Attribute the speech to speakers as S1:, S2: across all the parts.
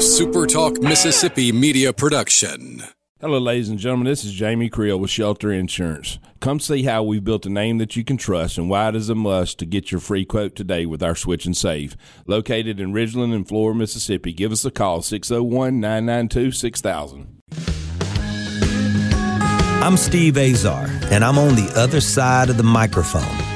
S1: a Super Talk Mississippi media production.
S2: Hello, ladies and gentlemen. This is Jamie Creel with Shelter Insurance. Come see how we've built a name that you can trust and why it is a must to get your free quote today with our Switch and Save. Located in Ridgeland and Flora, Mississippi. Give us a call 601 992 6000.
S3: I'm Steve Azar, and I'm on the other side of the microphone,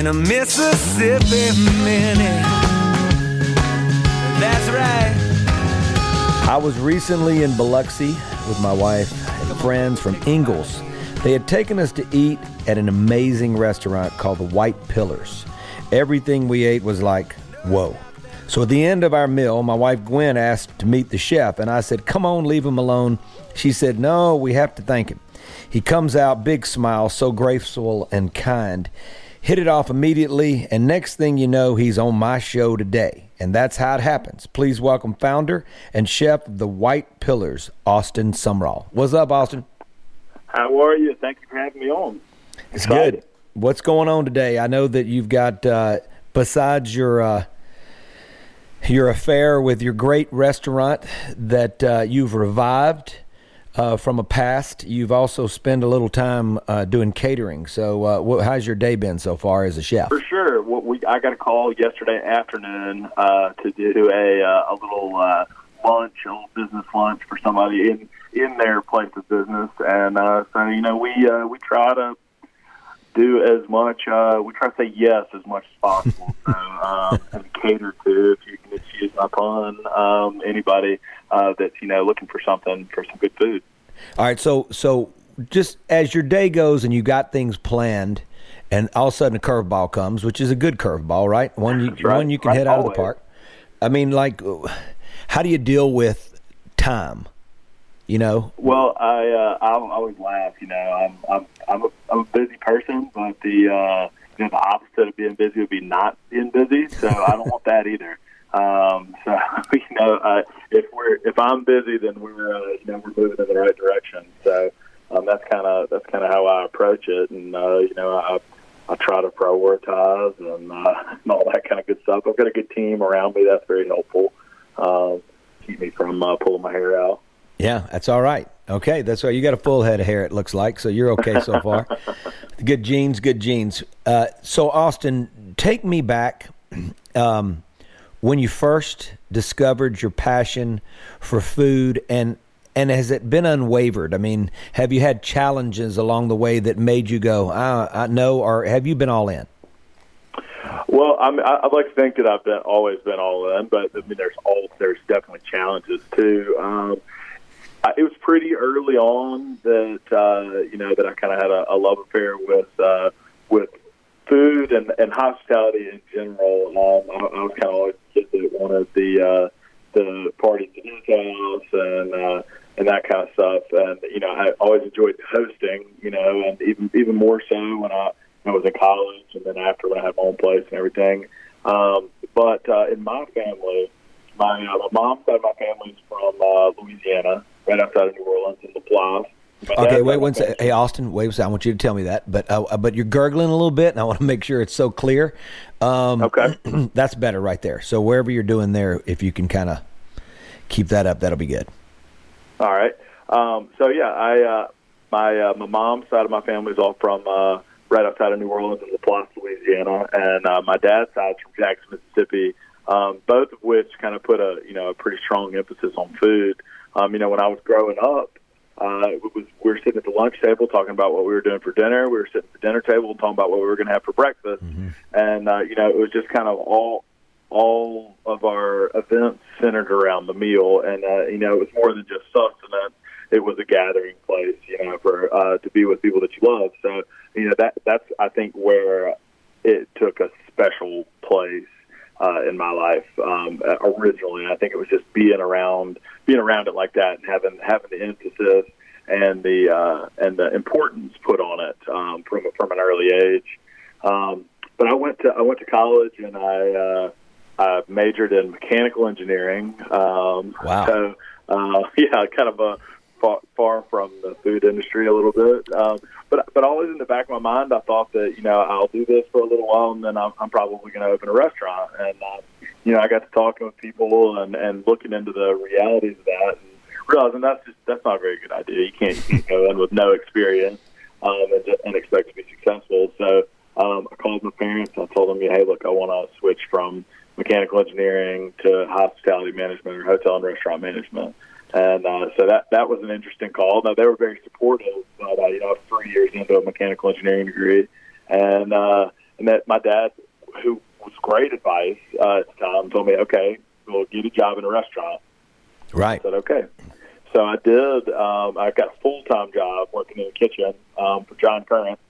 S3: in a Mississippi minute. That's right. I was recently in Biloxi with my wife and friends from Ingalls. They had taken us to eat at an amazing restaurant called the White Pillars. Everything we ate was like, whoa. So at the end of our meal, my wife Gwen asked to meet the chef, and I said, Come on, leave him alone. She said, No, we have to thank him. He comes out, big smile, so graceful and kind hit it off immediately, and next thing you know, he's on my show today. And that's how it happens. Please welcome founder and chef of the White Pillars, Austin Sumrall. What's up, Austin?
S4: How are you? Thank you for having me on.
S3: It's good. What's going on today? I know that you've got, uh, besides your uh, your affair with your great restaurant that uh, you've revived uh, from a past. You've also spent a little time uh, doing catering. So, uh, what, how's your day been so far as a chef?
S4: For sure. Well, we I got a call yesterday afternoon uh, to do a uh, a little uh, lunch, a little business lunch for somebody in in their place of business, and so you know we we try to do as much. Uh, we try to say yes as much as possible. so, um, and cater to, if you can excuse my pun, um, anybody uh, that's you know looking for something for some good food.
S3: All right, so so just as your day goes and you got things planned, and all of a sudden a curveball comes, which is a good curveball, right? One you
S4: right.
S3: one you can
S4: right.
S3: hit out
S4: Always.
S3: of the park. I mean, like, how do you deal with time? You know.
S4: Well, I uh, I always laugh. You know, I'm I'm I'm a, I'm a busy person, but the uh, you know the opposite of being busy would be not being busy. So I don't want that either. Um, so you know, uh, if we're if I'm busy, then we're uh, you know we're moving in the right direction. So um, that's kind of that's kind of how I approach it, and uh, you know I I try to prioritize and, uh, and all that kind of good stuff. I've got a good team around me that's very helpful. Uh, keep me from uh, pulling my hair out.
S3: Yeah, that's all right. Okay, that's right. You got a full head of hair, it looks like, so you're okay so far. good genes, good genes. Uh, so, Austin, take me back um, when you first discovered your passion for food, and and has it been unwavered? I mean, have you had challenges along the way that made you go, I, I know, or have you been all in?
S4: Well, I mean, I'd like to think that I've been always been all in, but I mean, there's all there's definitely challenges too. Um, It was pretty early on that uh, you know that I kind of had a, a love affair with uh, with food and, and hospitality in general. Um, I, I was kind of always a kid that wanted the uh, the parties at his and uh, and that kind of stuff. And you know, I always enjoyed hosting. You know, and even even more so when I, when I was in college and then after when I had my own place and everything. Um, but uh, in my family, my uh, my mom's side of my family is from uh, Louisiana, right outside of New Orleans in LaPlace.
S3: Okay, wait one second. Hey, Austin, wait a second. I want you to tell me that, but uh, but you're gurgling a little bit, and I want to make sure it's so clear. Um,
S4: Okay.
S3: that's better right there. So wherever you're doing there, if you can kind of keep that up, that'll be good.
S4: All right. Um, so yeah, I uh, my uh, my mom's side of my family is all from uh, right outside of New Orleans in LaPlace, Louisiana, and uh, my dad's side's from Jackson, Mississippi. Um, both of which kind of put a you know a pretty strong emphasis on food. Um, you know, when I was growing up, uh, it was we were sitting at the lunch table talking about what we were doing for dinner. We were sitting at the dinner table talking about what we were going to have for breakfast, mm-hmm. and uh, you know, it was just kind of all all of our events centered around the meal, and uh, you know, it was more than just sustenance. It was a gathering place, you know, for uh, to be with people that you love. So, you know, that that's I think where it took a special place uh, in my life um, originally. I think it was just being around being around it like that and having having the emphasis and the uh, and the importance put on it um, from from an early age. Um, but I went to I went to college and I uh, I majored in mechanical engineering. Um,
S3: wow.
S4: So uh, yeah, kind of a far, far from the food industry a little bit. Um, but but always in the back of my mind, I thought that you know I'll do this for a little while, and then I'm, I'm probably going to open a restaurant. And uh, you know, I got to talking with people and and looking into the realities of that, and realizing that's just that's not a very good idea. You can't, go in with no experience um, and, and expect to be successful. So um, I called my parents. I told them, hey, look, I want to switch from mechanical engineering to hospitality management or hotel and restaurant management. And uh, so that that was an interesting call. Now they were very supportive. But uh, you know, three years into a mechanical engineering degree, and uh, and that my dad, who was great advice uh, at the time, told me, okay, we'll get a job in a restaurant.
S3: Right.
S4: I said okay. So I did. Um, I got a full time job working in the kitchen um, for John Currence,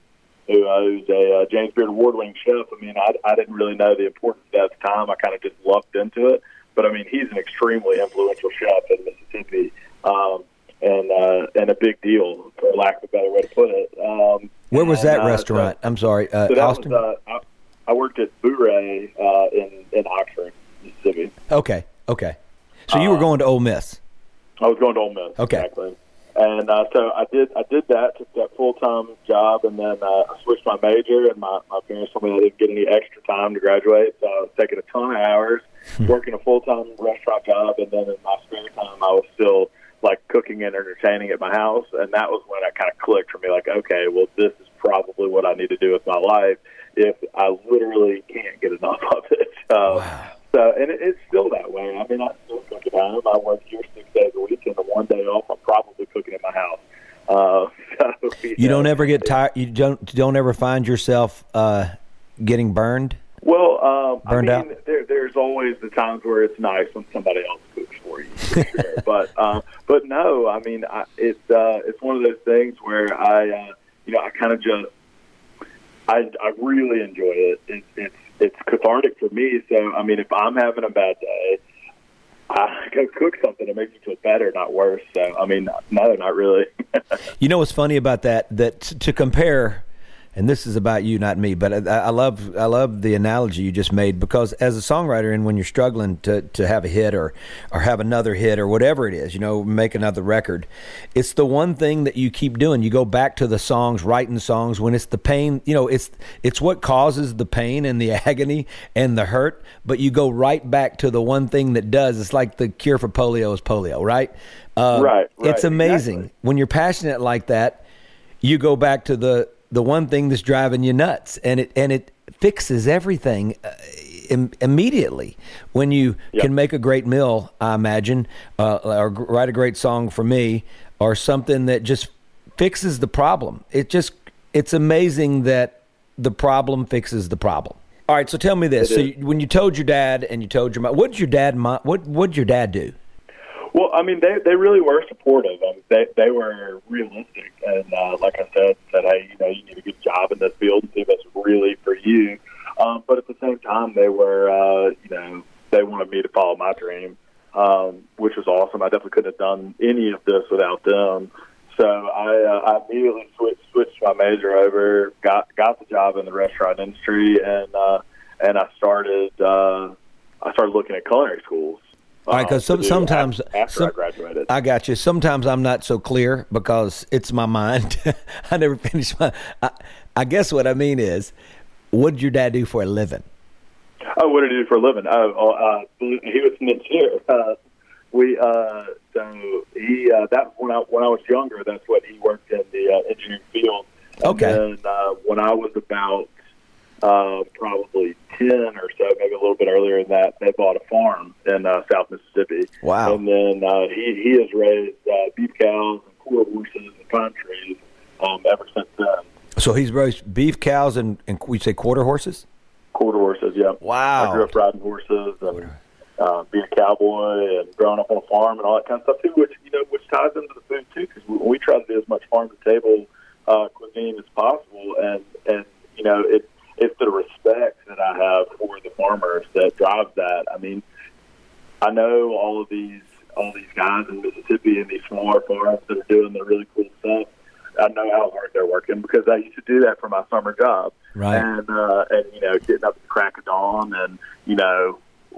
S4: who uh, who's a uh, James Beard award winning chef. I mean, I, I didn't really know the importance of that at the time. I kind of just lucked into it. But I mean, he's an extremely influential chef in Mississippi, um, and uh, and a big deal, for lack of a better way to put it. Um,
S3: Where was that
S4: uh,
S3: restaurant?
S4: So,
S3: I'm sorry, uh,
S4: so
S3: Austin.
S4: Was, uh, I, I worked at Bourrée uh, in in Oxford, Mississippi.
S3: Okay, okay. So you were going to Ole Miss.
S4: I was going to Ole Miss.
S3: Okay.
S4: Exactly. And uh, so I did. I did that. Took that full time job, and then uh, I switched my major. And my, my parents told me I didn't get any extra time to graduate, so I was taking a ton of hours, working a full time restaurant job, and then in my spare time, I was still like cooking and entertaining at my house. And that was when I kind of clicked for me. Like, okay, well, this is probably what I need to do with my life if I literally can't get enough of it. Uh,
S3: Wow.
S4: So, and it, it's still that way. I mean, I still cook at home. I work here six days a week, and the one day off, I'm probably cooking at my house. Uh, so,
S3: You don't ever get tired. You don't don't ever find yourself uh, getting burned.
S4: Well, um,
S3: Burned
S4: I mean,
S3: out?
S4: there, there's always the times where it's nice when somebody else cooks for you, for sure. but um, but no, I mean, I, it's uh, it's one of those things where I, uh, you know, I kind of just, I I really enjoy it. it. It's it's cathartic for me. So I mean, if I'm having a bad day. I go cook something that makes me feel better, not worse. So, I mean, no, not really.
S3: You know what's funny about that? That to compare, and this is about you, not me, but I, I love I love the analogy you just made because as a songwriter, and when you're struggling to, to have a hit or or have another hit or whatever it is, you know, make another record, it's the one thing that you keep doing. You go back to the songs, writing songs when it's the pain. You know, it's it's what causes the pain and the agony and the hurt, but you go right back to the one thing that does. It's like the cure for polio is polio, right? Uh,
S4: Right, right,
S3: It's amazing
S4: exactly.
S3: when you're passionate like that. You go back to the the one thing that's driving you nuts, and it and it fixes everything uh, Im- immediately. When you
S4: Yep.
S3: can make a great meal, I imagine, uh, or g- write a great song for me, or something that just fixes the problem. It just it's amazing that the problem fixes the problem. All right, so tell me this:
S4: It
S3: so you, when you told your dad and you told your mom, what did your dad? What what did your dad do?
S4: Well, I mean, they they really were supportive. I mean, they they were realistic, and uh, like I said, said, hey, you know, you need a good job in this field see if it's really for you. Um, but at the same time, they were, uh, you know, they wanted me to follow my dream, um, which was awesome. I definitely couldn't have done any of this without them. So I, uh, I immediately switched switched my major over, got got the job in the restaurant industry, and uh, and I started uh, I started looking at culinary schools.
S3: All right, 'cause
S4: because
S3: some- sometimes-
S4: after,
S3: some-
S4: I graduated.
S3: I got you. Sometimes I'm not so clear because it's my mind. I never finish my. I, I guess what I mean is, what did your dad do for a living?
S4: Oh, what did he do for a living? Oh, oh uh, he was an engineer. Uh, we uh, so he uh, that when I when I was younger, that's what he worked in the uh, engineering field. And
S3: Okay.
S4: Then uh, when I was about uh, probably ten or so, maybe a little bit earlier than that, they bought a farm in uh, South Mississippi.
S3: Wow.
S4: And then uh, he he has raised uh, beef cows and quarter horses and pine trees um, ever since then.
S3: So he's raised beef cows and, and we say quarter horses?
S4: Quarter horses, yeah.
S3: Wow.
S4: I grew up riding horses and uh, being a cowboy and growing up on a farm and all that kind of stuff too, which you know, which ties into the food too, because we, we try to do as much farm to table uh, cuisine as possible, and and you know, it it's the respect that I have for the farmers that drives that. I mean, I know all of these all these guys in Mississippi and these smaller farms that are doing the really cool stuff. I know how hard they're working because I used to do that for my summer job.
S3: Right.
S4: And uh, and you know, getting up at the crack of dawn and you know,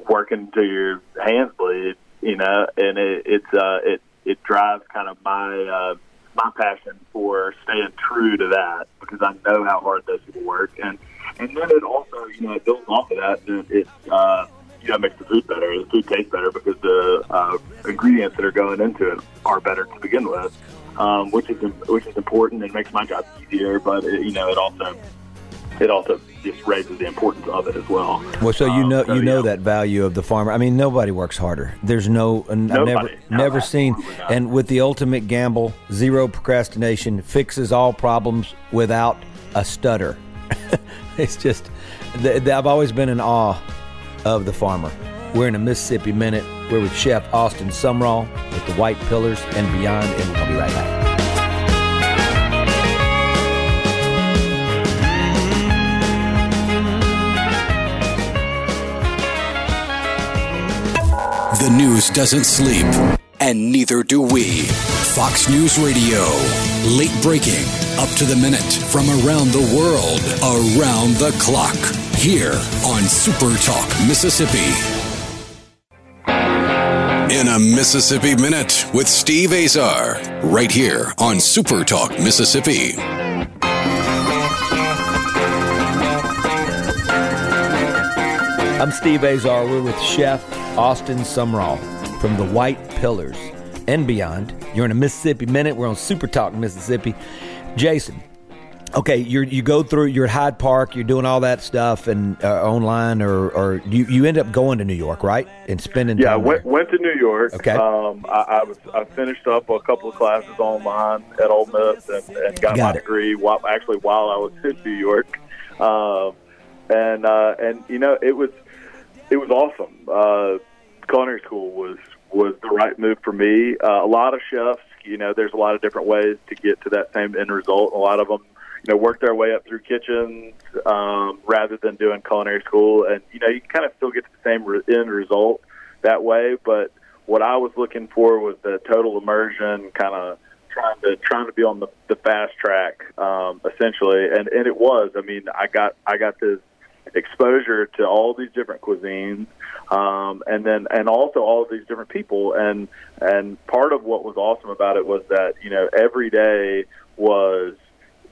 S4: working till your hands bleed. You know, and it, it's uh, it it drives kind of my uh, my passion for staying true to that because I know how hard those people work and and then it also you know it builds off of that and it uh, you know makes the food better. The food tastes better because the uh, ingredients that are going into it are better to begin with um, which is which is important and makes my job easier. But it, you know, it also it also just raises the importance of it as well.
S3: Well, so you
S4: Um,
S3: know
S4: so,
S3: you know
S4: yeah.
S3: that value of the farmer. I mean, nobody works harder. There's no I've never
S4: Nobody. No,
S3: never seen
S4: not.
S3: and with the ultimate gamble, zero procrastination, fixes all problems without a stutter. it's just th- th- I've always been in awe of the farmer. We're in a Mississippi minute. We're with Chef Austin Sumrall with the White Pillars and Beyond, and I'll be right back.
S1: The news doesn't sleep, and neither do we. Fox News Radio. Late breaking, up to the minute from around the world, around the clock. Here on Super Talk, Mississippi. In a Mississippi Minute with Steve Azar, right here on Super Talk, Mississippi.
S3: I'm Steve Azar. We're with Chef Austin Sumrall from the White Pillars and Beyond. You're in a Mississippi Minute. We're on Super Talk Mississippi. Jason, okay, you you go through. You're at Hyde Park. You're doing all that stuff and uh, online, or or you you end up going to New York, right? And spending
S4: Yeah, I went, went to New York.
S3: Okay.
S4: Um, I, I was I finished up a couple of classes online at Ole Miss and, and got,
S3: Got
S4: my
S3: it.
S4: degree. While, actually, while I was in New York, um, and uh, and you know it was it was awesome. Uh, culinary school was was the right move for me. Uh, a lot of chefs, you know, there's a lot of different ways to get to that same end result. A lot of them, you know, work their way up through kitchens um, rather than doing culinary school, and you know, you kind of still get to the same re- end result that way. But what I was looking for was the total immersion, kind of trying to trying to be on the, the fast track, um, essentially, and and it was. I mean, I got I got this exposure to all these different cuisines um, and then and also all of these different people. And and part of what was awesome about it was that you know every day was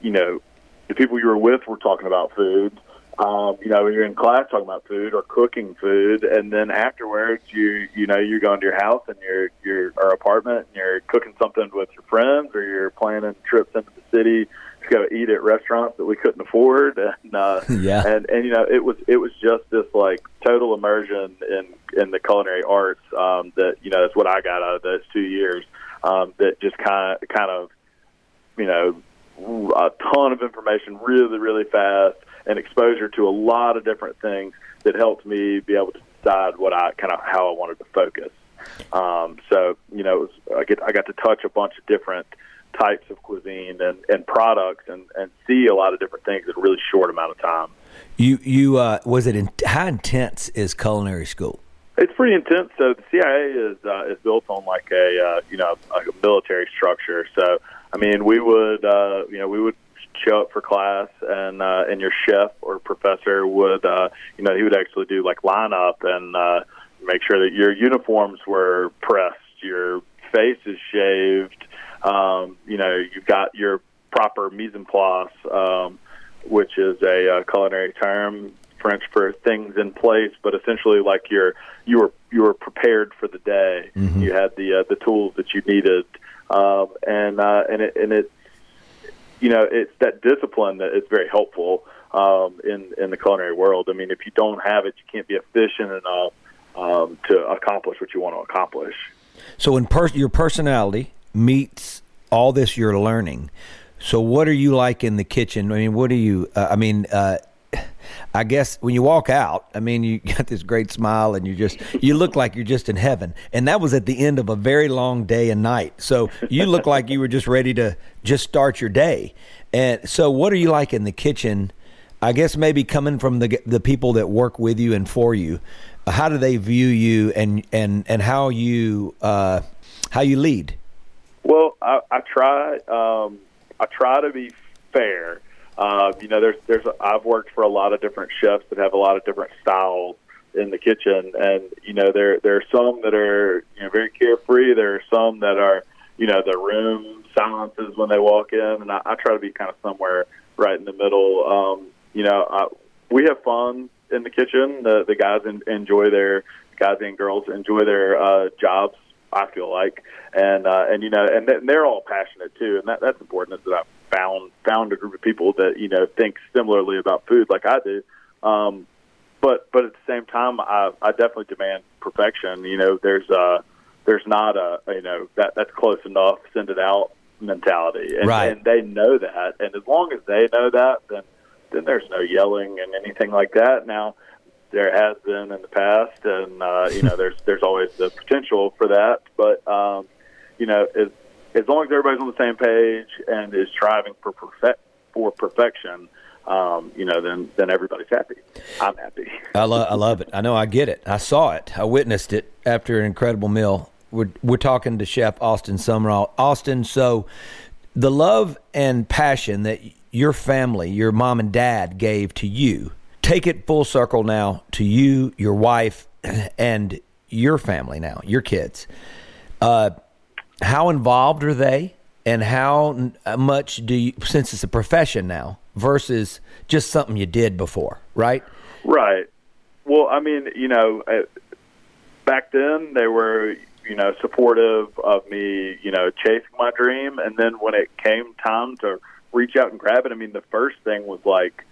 S4: you know the people you were with were talking about food. Um, you know you're in class talking about food or cooking food and then afterwards you you know you're going to your house and your your apartment and you're cooking something with your friends or you're planning trips into the city to go eat at restaurants that we couldn't afford and uh
S3: Yeah.
S4: and and you know it was it was just this like total immersion in in the culinary arts um that you know that's what I got out of those two years um that just kind of kind of you know a ton of information really really fast and exposure to a lot of different things that helped me be able to decide what I kind of how I wanted to focus um so you know it was, I get I got to touch a bunch of different types of cuisine and, and products and, and see a lot of different things in a really short amount of time.
S3: You you uh, was it in, how intense is culinary school?
S4: It's pretty intense. So the CIA is uh, is built on like a uh, you know like a military structure. So I mean, we would uh, you know we would show up for class, and uh, and your chef or professor would uh, you know he would actually do like lineup and uh, make sure that your uniforms were pressed, your face is shaved, um, you know you've got your proper mise en place, um, which is a uh, culinary term French for things in place, but essentially like you're you were you were prepared for the day. You had the uh, the tools that you needed, um, and uh, and it and it you know it's that discipline that is very helpful um, in in the culinary world. I mean, if you don't have it, you can't be efficient enough um, to accomplish what you want to accomplish.
S3: So when per- your personality meets all this you're learning. So, what are you like in the kitchen? I mean, what do you? Uh, I mean, uh, I guess when you walk out, I mean, you got this great smile and you just you look like you're just in heaven. And that was at the end of a very long day and night. So you look like you were just ready to just start your day. And so, what are you like in the kitchen? I guess maybe coming from the the people that work with you and for you, how do they view you and and and how you uh, how you lead?
S4: Well, I, I try. Um, I try to be fair. Uh, you know, there's there's I've worked for a lot of different chefs that have a lot of different styles in the kitchen, and you know, there there are some that are you know very carefree. There are some that are you know the room silences when they walk in, and I, I try to be kind of somewhere right in the middle. Um, you know, I, we have fun in the kitchen. The the guys in, enjoy their guys and girls enjoy their uh, jobs. I feel like, and uh, and you know, and, th- they're all passionate too, and that that's important. Is that I found found a group of people that you know think similarly about food like I do. Um, but but at the same time, I, I definitely demand perfection. You know, there's uh there's not a you know that that's close enough. Send it out mentality, and,
S3: Right.
S4: and they know that. And as long as they know that, then then there's no yelling and anything like that. Now there has been in the past, and uh, you know there's there's always the potential for that. But um, you know, as as long as everybody's on the same page and is striving for perfect for perfection, um, you know, then then everybody's happy. I'm happy.
S3: I love I love it. I know I get it. I saw it. I witnessed it after an incredible meal. We're we're talking to Chef Austin Sumrall. Austin, so the love and passion that your family, your mom and dad gave to you, take it full circle now to you, your wife, and your family now, your kids. Uh, how involved are they, and how much do you, since it's a profession now versus just something you did before, right?
S4: Right. Well, I mean, you know, uh, back then they were, you know, supportive of me, you know, chasing my dream, and then when it came time to reach out and grab it, I mean, the first thing was like,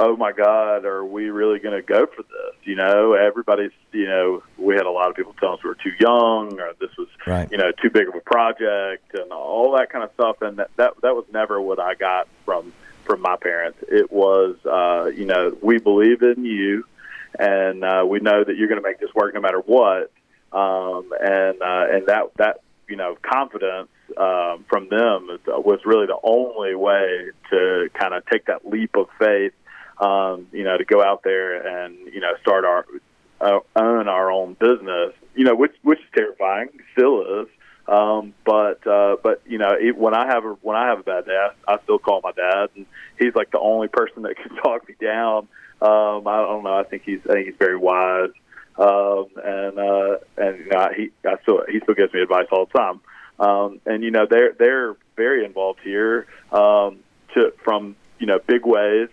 S4: oh my God, are we really going to go for this? You know, everybody's, you know, we had a lot of people telling us we were too young, or this was,
S3: Right.
S4: you know, too big of a project, and all that kind of stuff. And that that, that was never what I got from from my parents. It was, uh, you know, we believe in you, and uh, we know that you're going to make this work no matter what. Um, and uh, and that that you know confidence um, from them was really the only way to kind of take that leap of faith. Um, you know, to go out there and you know start our uh, own our own business. You know, which which is terrifying, still is. Um, but uh, but you know, it, when I have a when I have a bad day, I, I still call my dad, and he's like the only person that can talk me down. Um, I don't know. I think he's I think he's very wise, um, and uh, and know, he I still he still gives me advice all the time. Um, and you know, they're they're very involved here um, to from you know big ways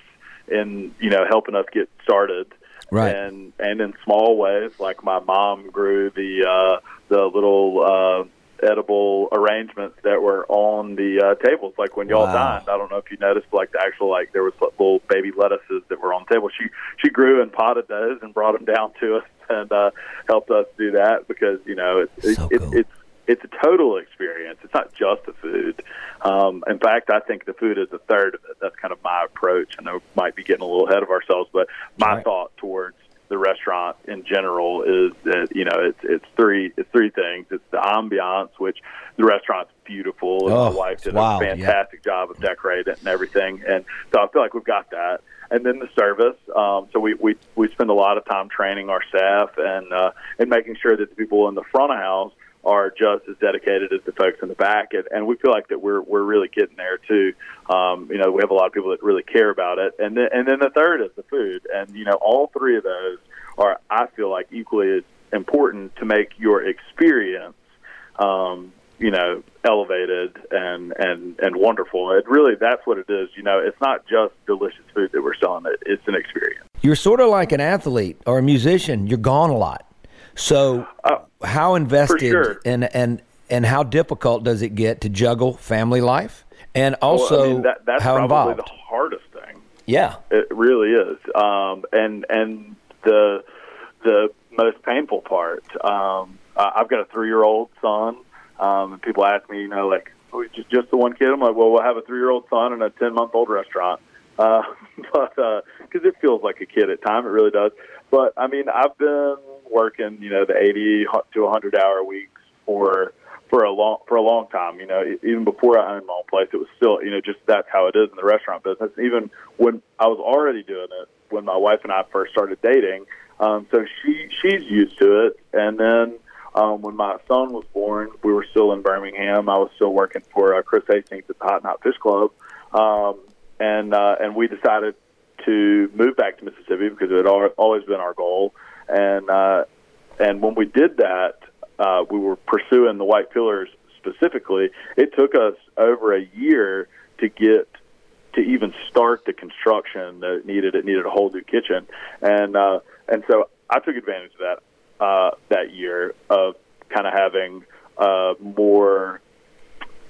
S4: in you know helping us get started
S3: Right.
S4: and and in small ways like my mom grew the uh the little uh edible arrangements that were on the uh tables like when y'all
S3: Wow.
S4: dined i don't know if you noticed like the actual like there was little baby lettuces that were on the table she she grew and potted those and brought them down to us and uh helped us do that because you know it's
S3: So
S4: it's
S3: cool.
S4: it's it's a total experience. It's not just the food. Um, in fact, I think the food is a third of it. That's kind of my approach. I know we might be getting a little ahead of ourselves, but my
S3: Right.
S4: thought towards the restaurant in general is that you know it's it's three it's three things. It's the ambiance, which the restaurant's beautiful, and
S3: Oh,
S4: my wife did
S3: wow,
S4: a
S3: yeah.
S4: fantastic job of decorating it and everything. And so I feel like we've got that. And then the service. Um, so we, we we spend a lot of time training our staff and uh, and making sure that the people in the front of house are just as dedicated as the folks in the back, and, and we feel like that we're we're really getting there too. Um, you know, we have a lot of people that really care about it, and then and then the third is the food, and you know, all three of those are I feel like equally as important to make your experience, um, you know, elevated and and and wonderful. It really that's what it is. You know, it's not just delicious food that we're selling; it, it's an experience.
S3: You're sort of like an athlete or a musician. You're gone a lot. So,
S4: Uh,
S3: how invested
S4: sure.
S3: and and and how difficult does it get to juggle family life and also
S4: well, I mean, that, that's
S3: how
S4: probably
S3: involved?
S4: the hardest thing.
S3: yeah,
S4: It really is, um, and and the the most painful part. Um, I've got a three year old son, um, and people ask me, you know, like we just just the one kid. I'm like, well, we'll have a three year old son and a ten month old restaurant. Uh, but because uh, it feels like a kid at time, it really does. But I mean, I've been working, you know, the 80 to 100 hour weeks for for a long for a long time. You know, even before I owned my own place, it was still, you know, just that's how it is in the restaurant business. Even when I was already doing it, when my wife and I first started dating, um, so she she's used to it. And then um, when my son was born, we were still in Birmingham. I was still working for uh, Chris Hastings at the Hot and Hot Fish Club, um, and uh, and we decided to move back to Mississippi because it had always been our goal. And uh, and when we did that, uh, we were pursuing the white pillars specifically. It took us over a year to get to even start the construction that it needed. It needed a whole new kitchen, and uh, and so I took advantage of that uh, that year of kind of having uh, more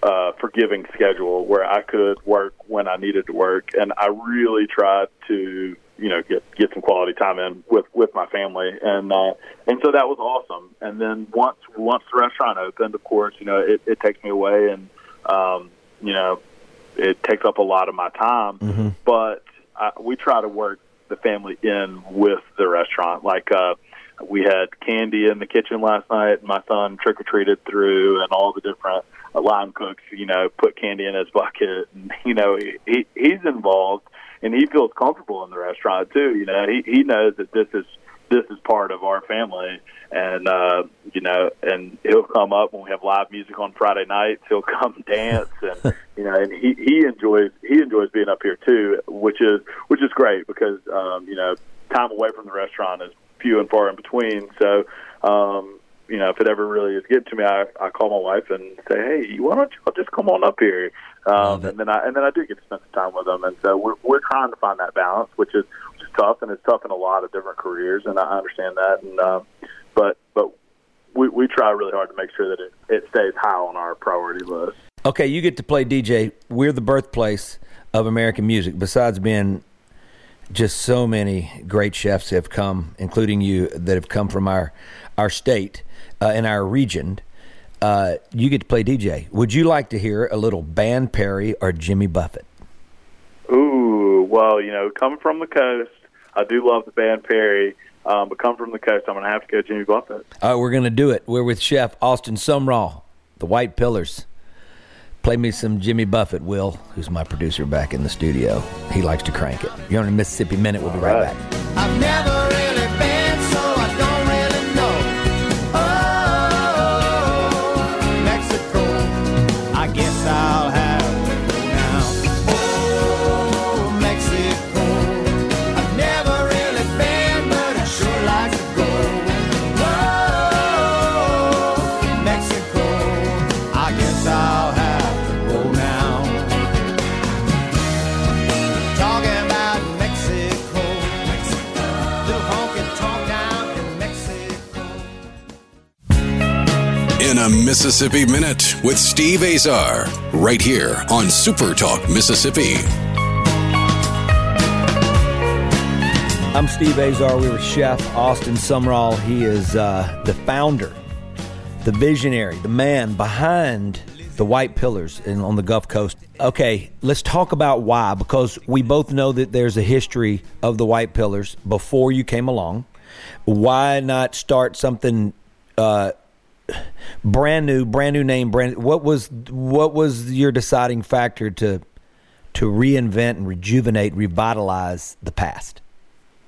S4: uh, forgiving schedule where I could work when I needed to work, and I really tried to you know get get some quality time in with with my family, and uh, and so that was awesome. And then once once the restaurant opened, of course, you know it, it takes me away, and um, you know it takes up a lot of my time, mm-hmm. but I, we try to work the family in with the restaurant, like. uh we had candy in the kitchen last night. My son trick or treated through, and all the different line cooks, you know, put candy in his bucket, and you know, he he's involved, and he feels comfortable in the restaurant too. You know, he he knows that this is this is part of our family, and uh, you know, and he'll come up when we have live music on Friday nights. He'll come dance, and you know, and he he enjoys he enjoys being up here too, which is which is great because um, you know, time away from the restaurant is few and far in between. So, um, you know, if it ever really is getting to me, I, I call my wife and say, "Hey, why don't you just come on up here?" Um, and then I and then I do get to spend some time with them, and so we're we're trying to find that balance, which is which is tough, and it's tough in a lot of different careers, and I understand that. And uh, but but we we try really hard to make sure that it it stays high on our priority list.
S3: Okay, you get to play DJ. We're the birthplace of American music. Besides being just so many great chefs have come, including you, that have come from our our state uh, in our region. Uh, you get to play DJ. Would you like to hear a little Band Perry or Jimmy Buffett?
S4: Ooh, well, you know, coming from the coast, I do love the Band Perry. Um, but come from the coast, I'm going to have to go Jimmy Buffett.
S3: All right, we're going to do it. We're with Chef Austin Sumrall, the White Pillars. Play me some Jimmy Buffett, Will, who's my producer back in the studio. He likes to crank it. You're on a Mississippi Minute. We'll be right, right. back.
S1: Mississippi Minute with Steve Azar, right here on Super Talk Mississippi.
S3: I'm Steve Azar. We were Chef Austin Sumrall. He is uh, the founder, the visionary, the man behind the White Pillars in, on the Gulf Coast. Okay, let's talk about why, because we both know that there's a history of the White Pillars before you came along. Why not start something uh, brand new, brand new name, brand. What was what was your deciding factor to to reinvent and rejuvenate, revitalize the past?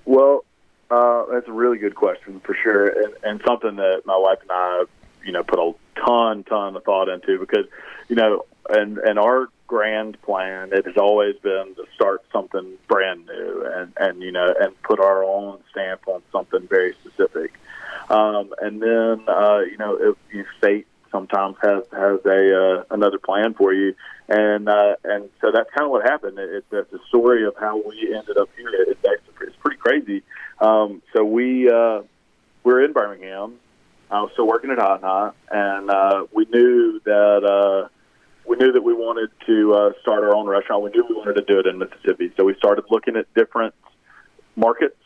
S4: Well, uh, that's a really good question for sure, and, and something that my wife and I, you know, put a ton, ton of thought into because, you know, and and our grand plan it has always been to start something brand new and and you know and put our own stamp on something very specific um, and then, uh, you know, if, if fate sometimes has has a uh, another plan for you, and uh, and so that's kind of what happened. It, it's the story of how we ended up here. It, it's, it's pretty crazy. Um, so we uh, we're in Birmingham. I was still working at Hot and Hot, and uh, we knew that uh, we knew that we wanted to uh, start our own restaurant. We knew we wanted to do it in Mississippi, so we started looking at different markets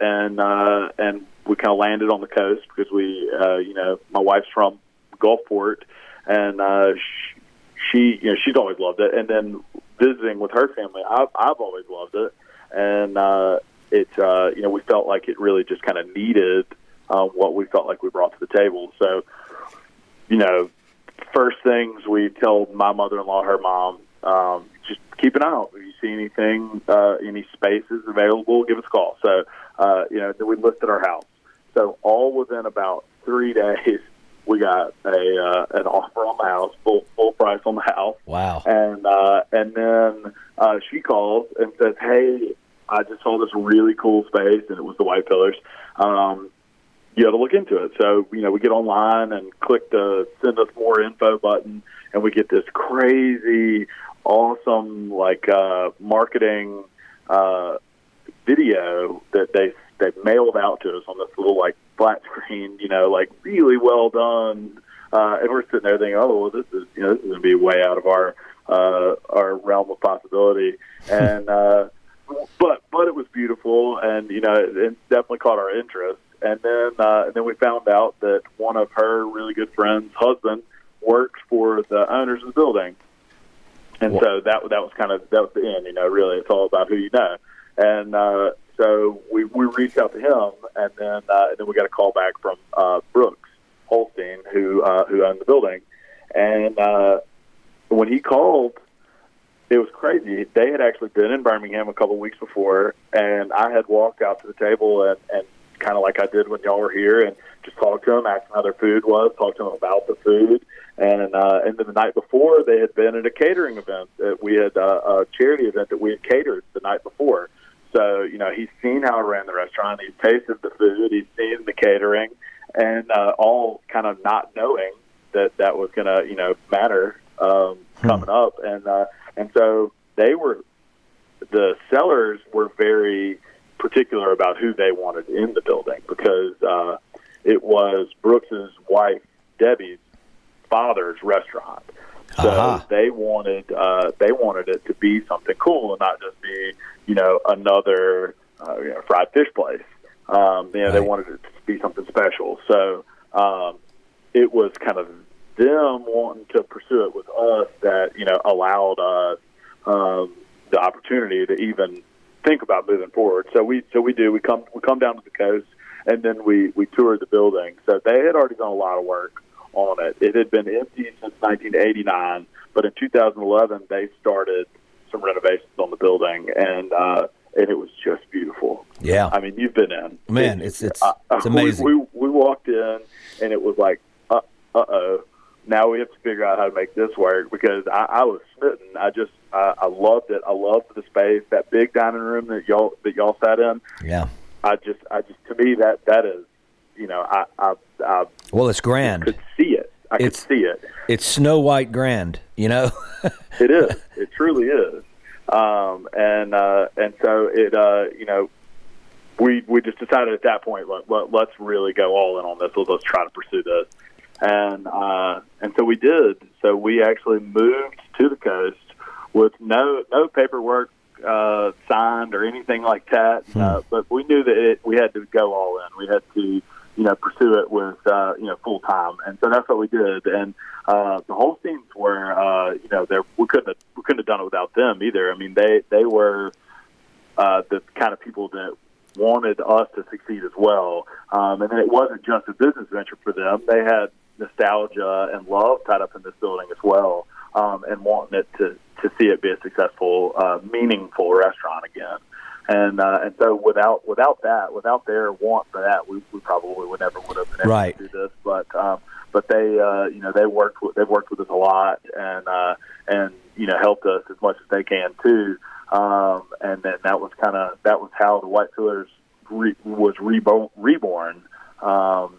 S4: and uh, and we kind of landed on the coast because we, uh, you know, my wife's from Gulfport, and uh, she, she you know she's always loved it, and then visiting with her family, I've I've always loved it, and uh, it uh, you know we felt like it really just kind of needed uh, what we felt like we brought to the table. So, you know, first things we told my mother-in-law, her mom, um, just keep an eye out. If you see anything, uh, any spaces available, give us a call. So, uh, you know, we listed our house. So all within about three days, we got a uh, an offer on the house, full full price on the house.
S3: Wow!
S4: And uh, and then uh, she calls and says, "Hey, I just saw this really cool space, and it was the White Pillars. Um, you got to look into it." So you know, we get online and click the send us more info button, and we get this crazy, awesome like uh, marketing uh, video that they they mailed out to us on this little like flat screen, you know, like really well done. Uh, and we're sitting there thinking, oh, well, this is you know this is going to be way out of our uh, our realm of possibility. And uh, but but it was beautiful, and you know, it, it definitely caught our interest. And then uh, and then we found out that one of her really good friends' husband works for the owners of the building. And so that that was kind of that was the end. You know, really, it's all about who you know. And uh, so we we reached out to him, and then uh, and then we got a call back from uh, Brooks Holstein, who uh, who owned the building, and uh, when he called, it was crazy. They had actually been in Birmingham a couple weeks before, and I had walked out to the table and and kind of like I did when y'all were here, and just talked to them, asked them how their food was, talked to them about the food, and uh, and then the night before they had been at a catering event that we had uh, a charity event that we had catered the night before. So, you know, he's seen how I ran the restaurant. He's tasted the food. He's seen the catering, and uh, all kind of not knowing that that was going to, you know, matter um, hmm. coming up. And uh, and so they were, the sellers were very particular about who they wanted in the building because uh, it was Brooks's wife Debbie's father's restaurant. So uh-huh. they wanted uh, they wanted it to be something cool and not just be you know another uh, you know, fried fish place. Um, you know right. they wanted it to be something special. So um, it was kind of them wanting to pursue it with us that you know allowed us um, the opportunity to even think about moving forward. So we so we do we come we come down to the coast and then we we toured the building. So they had already done a lot of work on it. It had been empty since 1989, but in 2011 they started some renovations on the building, and uh, and it was just beautiful.
S3: Yeah,
S4: I mean you've been in.
S3: Man, it's it's uh, it's amazing.
S4: We, we, we walked in, and it was like, uh oh, now we have to figure out how to make this work because I, I was smitten. I just I, I loved it. I loved the space, that big dining room that y'all that y'all sat in.
S3: Yeah,
S4: I just I just to me that that is you know, I, I, I
S3: well, it's grand.
S4: Could see it. I
S3: it's,
S4: could see it.
S3: It's Snow White grand. You know.
S4: it is. It truly is. Um, and uh, and so it, uh, you know, we we just decided at that point, let, let, let's really go all in on this. Let's, let's try to pursue this. And uh, and so we did. So we actually moved to the coast with no no paperwork uh, signed or anything like that. Hmm. Uh, but we knew that it, we had to go all in. We had to you know, pursue it with, uh, you know, full time. And so that's what we did. And, uh, the Holsteins were, uh, you know, we couldn't have, we couldn't have done it without them either. I mean, they, they were, uh, the kind of people that wanted us to succeed as well. Um, and then it wasn't just a business venture for them. They had nostalgia and love tied up in this building as well. Um, and wanting it to, to see it be a successful, uh, meaningful restaurant again and uh, and so without without that, without their want for that, we, we probably would never would have been able
S3: right.
S4: to do this. But um, but they uh, you know they worked with, they've worked with us a lot and uh, and you know helped us as much as they can too. Um, and then that was kind of that was how the White Pillars re- was reborn. reborn. Um,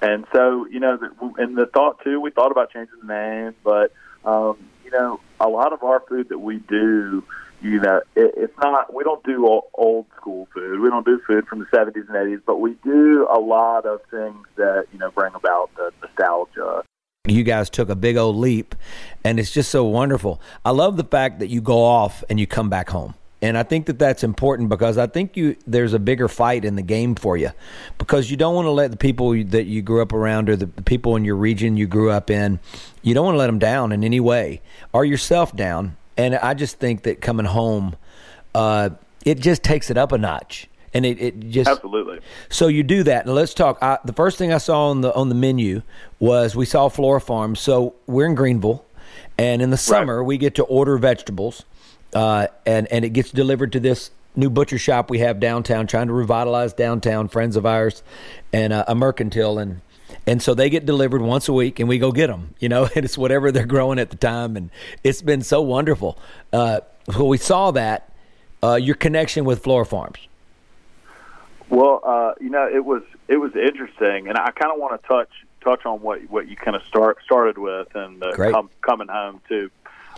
S4: and so you know, the, and the thought too, we thought about changing the name, but um, you know, a lot of our food that we do you know, it, it's not. We don't do old school food. We don't do food from the '70s and '80s, but we do a lot of things that you know bring about the nostalgia.
S3: You guys took a big old leap, and it's just so wonderful. I love the fact that you go off and you come back home. And I think that that's important because I think you there's a bigger fight in the game for you because you don't want to let the people that you grew up around or the people in your region you grew up in, you don't want to let them down in any way or yourself down. And I just think that coming home, uh, it just takes it up a notch. And it, it just
S4: absolutely.
S3: So you do that, and let's talk. I, the first thing I saw on the on the menu was we saw Flora Farms. So we're in Greenville, and in the summer right. we get to order vegetables uh, and and it gets delivered to this new butcher shop we have downtown, trying to revitalize downtown. Friends of ours, and uh, a mercantile, and and so they get delivered once a week, and we go get them. You know, and it's whatever they're growing at the time, and it's been so wonderful. Uh, well, we saw that uh, your connection with Flora Farms.
S4: Well, uh, you know, it was it was interesting, and I kind of want to touch touch on what what you kind of start started with, and com- coming home too.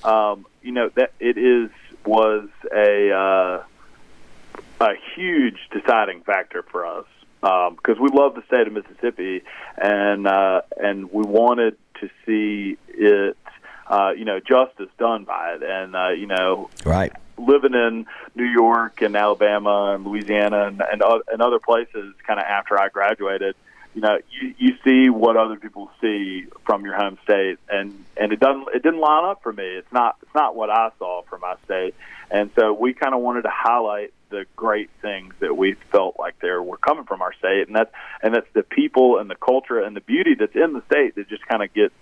S4: Um, you know that it is was a uh, a huge deciding factor for us because um, we love the state of Mississippi and uh, and we wanted to see it uh, you know justice done by it. And uh, you know
S3: right.
S4: living in New York and Alabama and Louisiana and and, and other places kind of after I graduated you know you you see what other people see from your home state and and it doesn't it didn't line up for me. It's not it's not what I saw from my state. And so we kind of wanted to highlight the great things that we felt like there were coming from our state and that's and that's the people and the culture and the beauty that's in the state that just kind of gets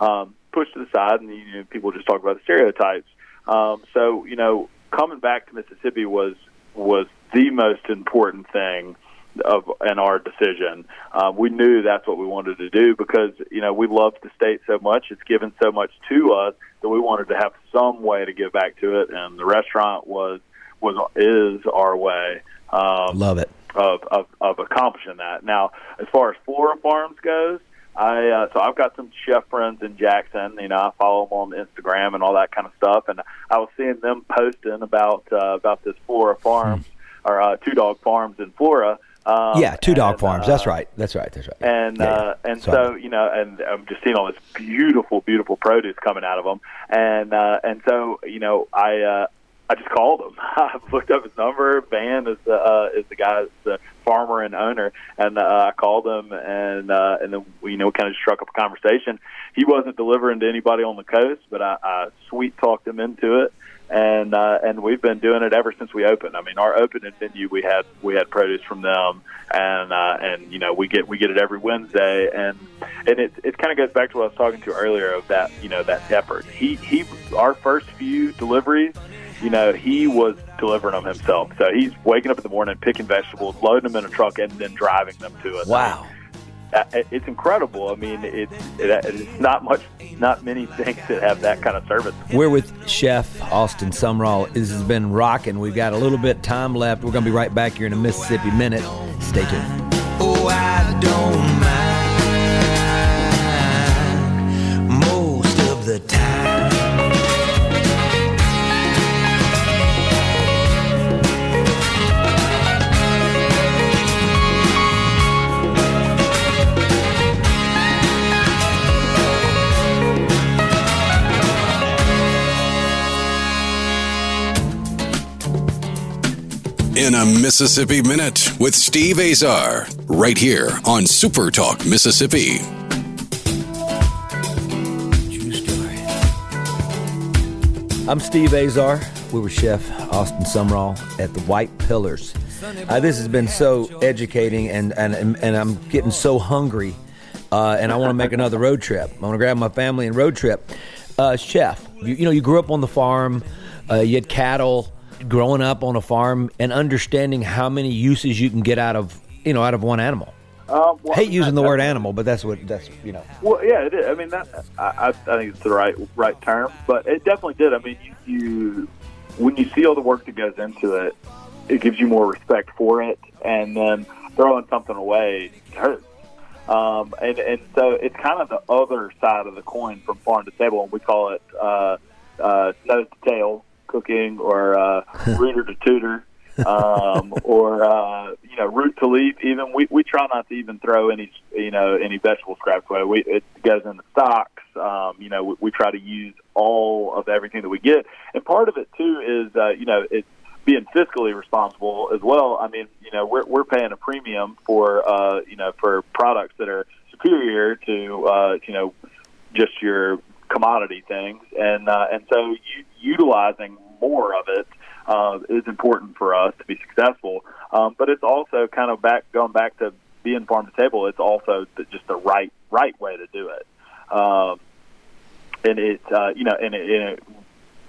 S4: um, pushed to the side and you know, people just talk about the stereotypes. Um, so you know coming back to Mississippi was was the most important thing of in our decision. Um, we knew that's what we wanted to do because you know we love the state so much. It's given so much to us that we wanted to have some way to give back to it, and the restaurant was was is our way.
S3: Um, love it
S4: of, of of accomplishing that. Now, as far as Flora Farms goes. I uh, so I've got some chef friends in Jackson. You know, I follow them on Instagram and all that kind of stuff. And I was seeing them posting about uh, about this Flora Farms hmm. or uh, Two Dog Farms in Flora,
S3: um, yeah, two dog farms. Uh, that's right. That's right. That's right.
S4: And yeah, uh, and so you know, and I'm just seeing all this beautiful, beautiful produce coming out of them, and uh, and so you know, I uh, I just called him. I looked up his number. Van is the uh, is the guy, the farmer and owner, and uh, I called him, and uh, and then we you know kind of struck up a conversation. He wasn't delivering to anybody on the coast, but I, I sweet talked him into it and uh, and we've been doing it ever since we opened. I mean, our opening venue we had we had produce from them, and uh, and you know we get we get it every Wednesday, and and it it kind of goes back to what I was talking to earlier of that you know that effort. He he our first few deliveries, you know, he was delivering them himself. So he's waking up in the morning, picking vegetables, loading them in a truck, and then driving them to us.
S3: Wow.
S4: It's incredible. I mean, it's it's not much, not many things that have that kind of service.
S3: We're with Chef Austin Sumrall. This has been rocking. We've got a little bit time left. We're going to be right back here in a Mississippi minute. Stay tuned. Oh, I don't mind most of the time.
S1: In a Mississippi Minute with Steve Azar, right here on SuperTalk Mississippi.
S3: I'm Steve Azar. We were Chef Austin Sumrall at the White Pillars. Uh, this has been so educating, and, and, and I'm getting so hungry, uh, and I want to make another road trip. I want to grab my family and road trip. Uh, chef, you, you know, you grew up on the farm, uh, you had cattle growing up on a farm and understanding how many uses you can get out of you know out of one animal. Um, well, hate using the word animal, but that's what that's you know.
S4: Well, yeah, it is. I mean, that I, I think it's the right right term, but it definitely did. I mean, you, you when you see all the work that goes into it, it gives you more respect for it, and then throwing something away hurts. Um, and and so it's kind of the other side of the coin from farm to table, and we call it uh, uh, nose to tail cooking or uh, rooter to tooter. um, or uh, you know root to leaf. Even we, we try not to even throw any you know any vegetable scraps away. We, it goes in the stocks. Um, you know we, we try to use all of everything that we get, and part of it too is uh, you know it's being fiscally responsible as well. I mean, you know, we're we're paying a premium for uh, you know for products that are superior to uh, you know just your commodity things, and uh, and so u- utilizing more of it uh, is important for us to be successful. Um, but it's also kind of back going back to being farm to table. It's also the, just the right right way to do it. Um, and it uh, you know and it, and it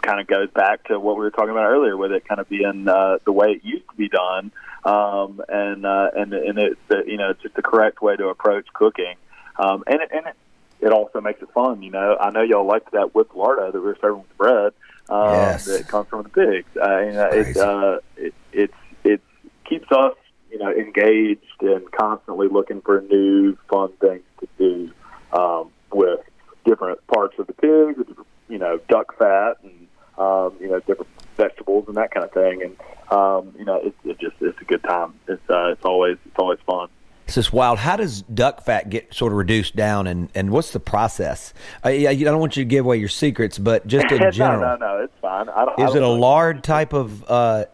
S4: kind of goes back to what we were talking about earlier with it kind of being uh, the way it used to be done um, and uh, and and it's the, you know it's just the correct way to approach cooking um, and it, and it, it also makes it fun you know I know y'all liked that whipped lardo that we were serving with bread um,
S3: Yes.
S4: that comes from the pigs uh, you know, it, uh, it it's it keeps us you know engaged and constantly looking for new fun things to do um, with different parts of the pig, you know, duck fat and um, you know different vegetables and that kind of thing. And um, you know, it, it just it's a good time. It's uh, it's always it's always fun.
S3: It's is wild. How does duck fat get sort of reduced down, and, and what's the process? I, I don't want you to give away your secrets, but just in general,
S4: no, no, no, it's fine. I don't,
S3: is it a lard type of uh,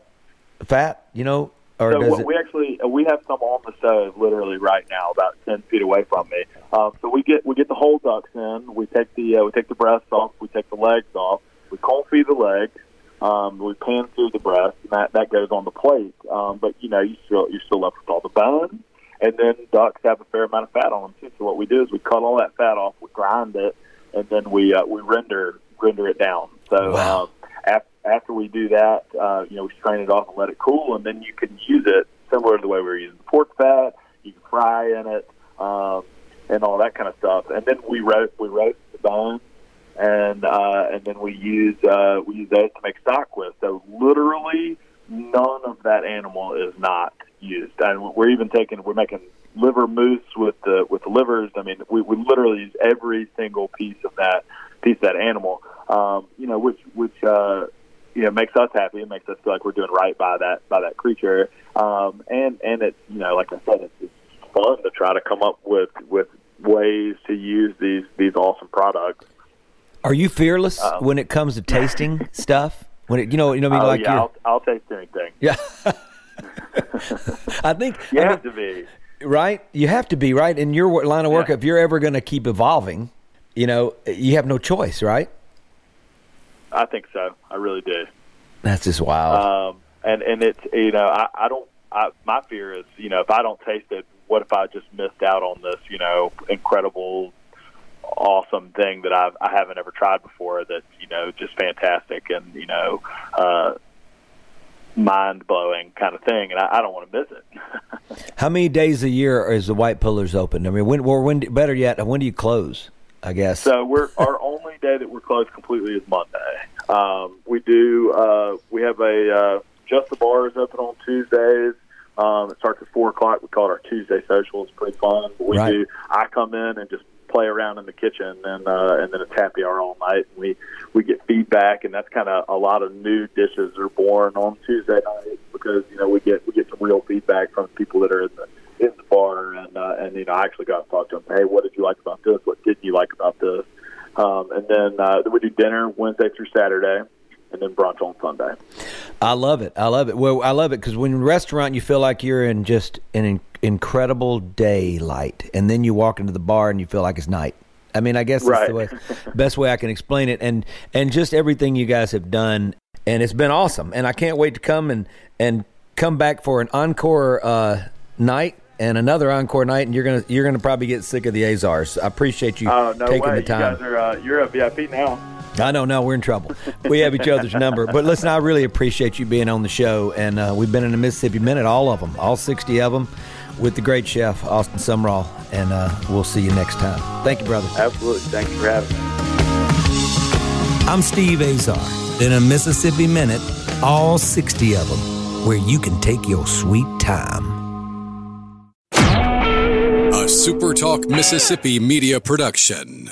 S3: fat? You know, or
S4: So
S3: does it?
S4: we actually uh, we have some on the stove literally right now, about ten feet away from me. Um, so we get we get the whole ducks in. We take the uh, we take the breasts off. We take the legs off. We feed the legs. Um, we pan through the breast, and that that goes on the plate. Um, but you know you still you're still left with all the bone, and then ducks have a fair amount of fat on them too. So what we do is we cut all that fat off, we grind it, and then we uh, we render render it down. So
S3: Wow.
S4: um, after, after we do that, uh, you know, we strain it off and let it cool, and then you can use it similar to the way we were using the pork fat. You can fry in it um, and all that kind of stuff. And then we roast we roast the bones, and uh, and then we use uh, we use those to make stock with. So literally, none of that animal is not used, and we're even taking we're making liver mousse with the with the livers. I mean, we, we literally use every single piece of that piece of that animal. Um, you know, which which uh, you know makes us happy. It makes us feel like we're doing right by that by that creature. Um, and and it's you know, like I said, it's, it's fun to try to come up with with ways to use these these awesome products.
S3: Are you fearless
S4: Um,
S3: when it comes to tasting stuff? When it, you know, you know, what I mean,
S4: oh
S3: like
S4: yeah, I'll, I'll taste anything.
S3: yeah. I think
S4: You
S3: I mean,
S4: have to be.
S3: right. You have to be right in your line of work.
S4: Yeah.
S3: If you're ever going to keep evolving, you know, you have no choice, right?
S4: I think so. I really do.
S3: That's just wild.
S4: Um, and and it's you know I, I don't I, my fear is you know if I don't taste it, what if I just missed out on this you know incredible, awesome thing that I've I haven't ever tried before that's you know just fantastic and you know uh, mind blowing kind of thing, and I, I don't want to miss it.
S3: How many days a year is the White Pillars open? I mean, when or when? Better yet, when do you close? I guess.
S4: So we're our only day that we're closed completely is Monday. Um, we do uh, we have a uh, just the bar is open on Tuesdays. Um, it starts at four o'clock. We call it our Tuesday social. It's pretty fun. But we
S3: Right.
S4: do. I come in and just play around in the kitchen, and uh, and then it's happy hour all night. And we we get feedback, and that's kind of a lot of new dishes are born on Tuesday night because you know we get we get some real feedback from people that are in the in the bar, and uh, and you know I actually got to talk to them. Hey, what did you like about this? What didn't you like about this? Um, and then uh, we do dinner Wednesday through Saturday, and then brunch on Sunday.
S3: I love it. I love it. Well, I love it because when you're in a restaurant, you feel like you're in just an incredible daylight, and then you walk into the bar and you feel like it's night. I mean, I guess that's the way, best way I can explain it, and and just everything you guys have done, and it's been awesome, and I can't wait to come and and come back for an encore uh, night and another encore night, and you're gonna you're gonna probably get sick of the Azars. I appreciate you
S4: Oh no
S3: taking
S4: way!
S3: the time.
S4: You guys are uh, you're a VIP now.
S3: I know, no, we're in trouble. We have each other's number. But listen, I really appreciate you being on the show. And uh, we've been in the Mississippi Minute, all of them, all 60 of them, with the great chef, Austin Sumrall. And uh, we'll see you next time. Thank you, brother.
S4: Absolutely. Thank you for having me.
S3: I'm Steve Azar. In a Mississippi Minute, all 60 of them, where you can take your sweet time.
S1: A SuperTalk Mississippi media production.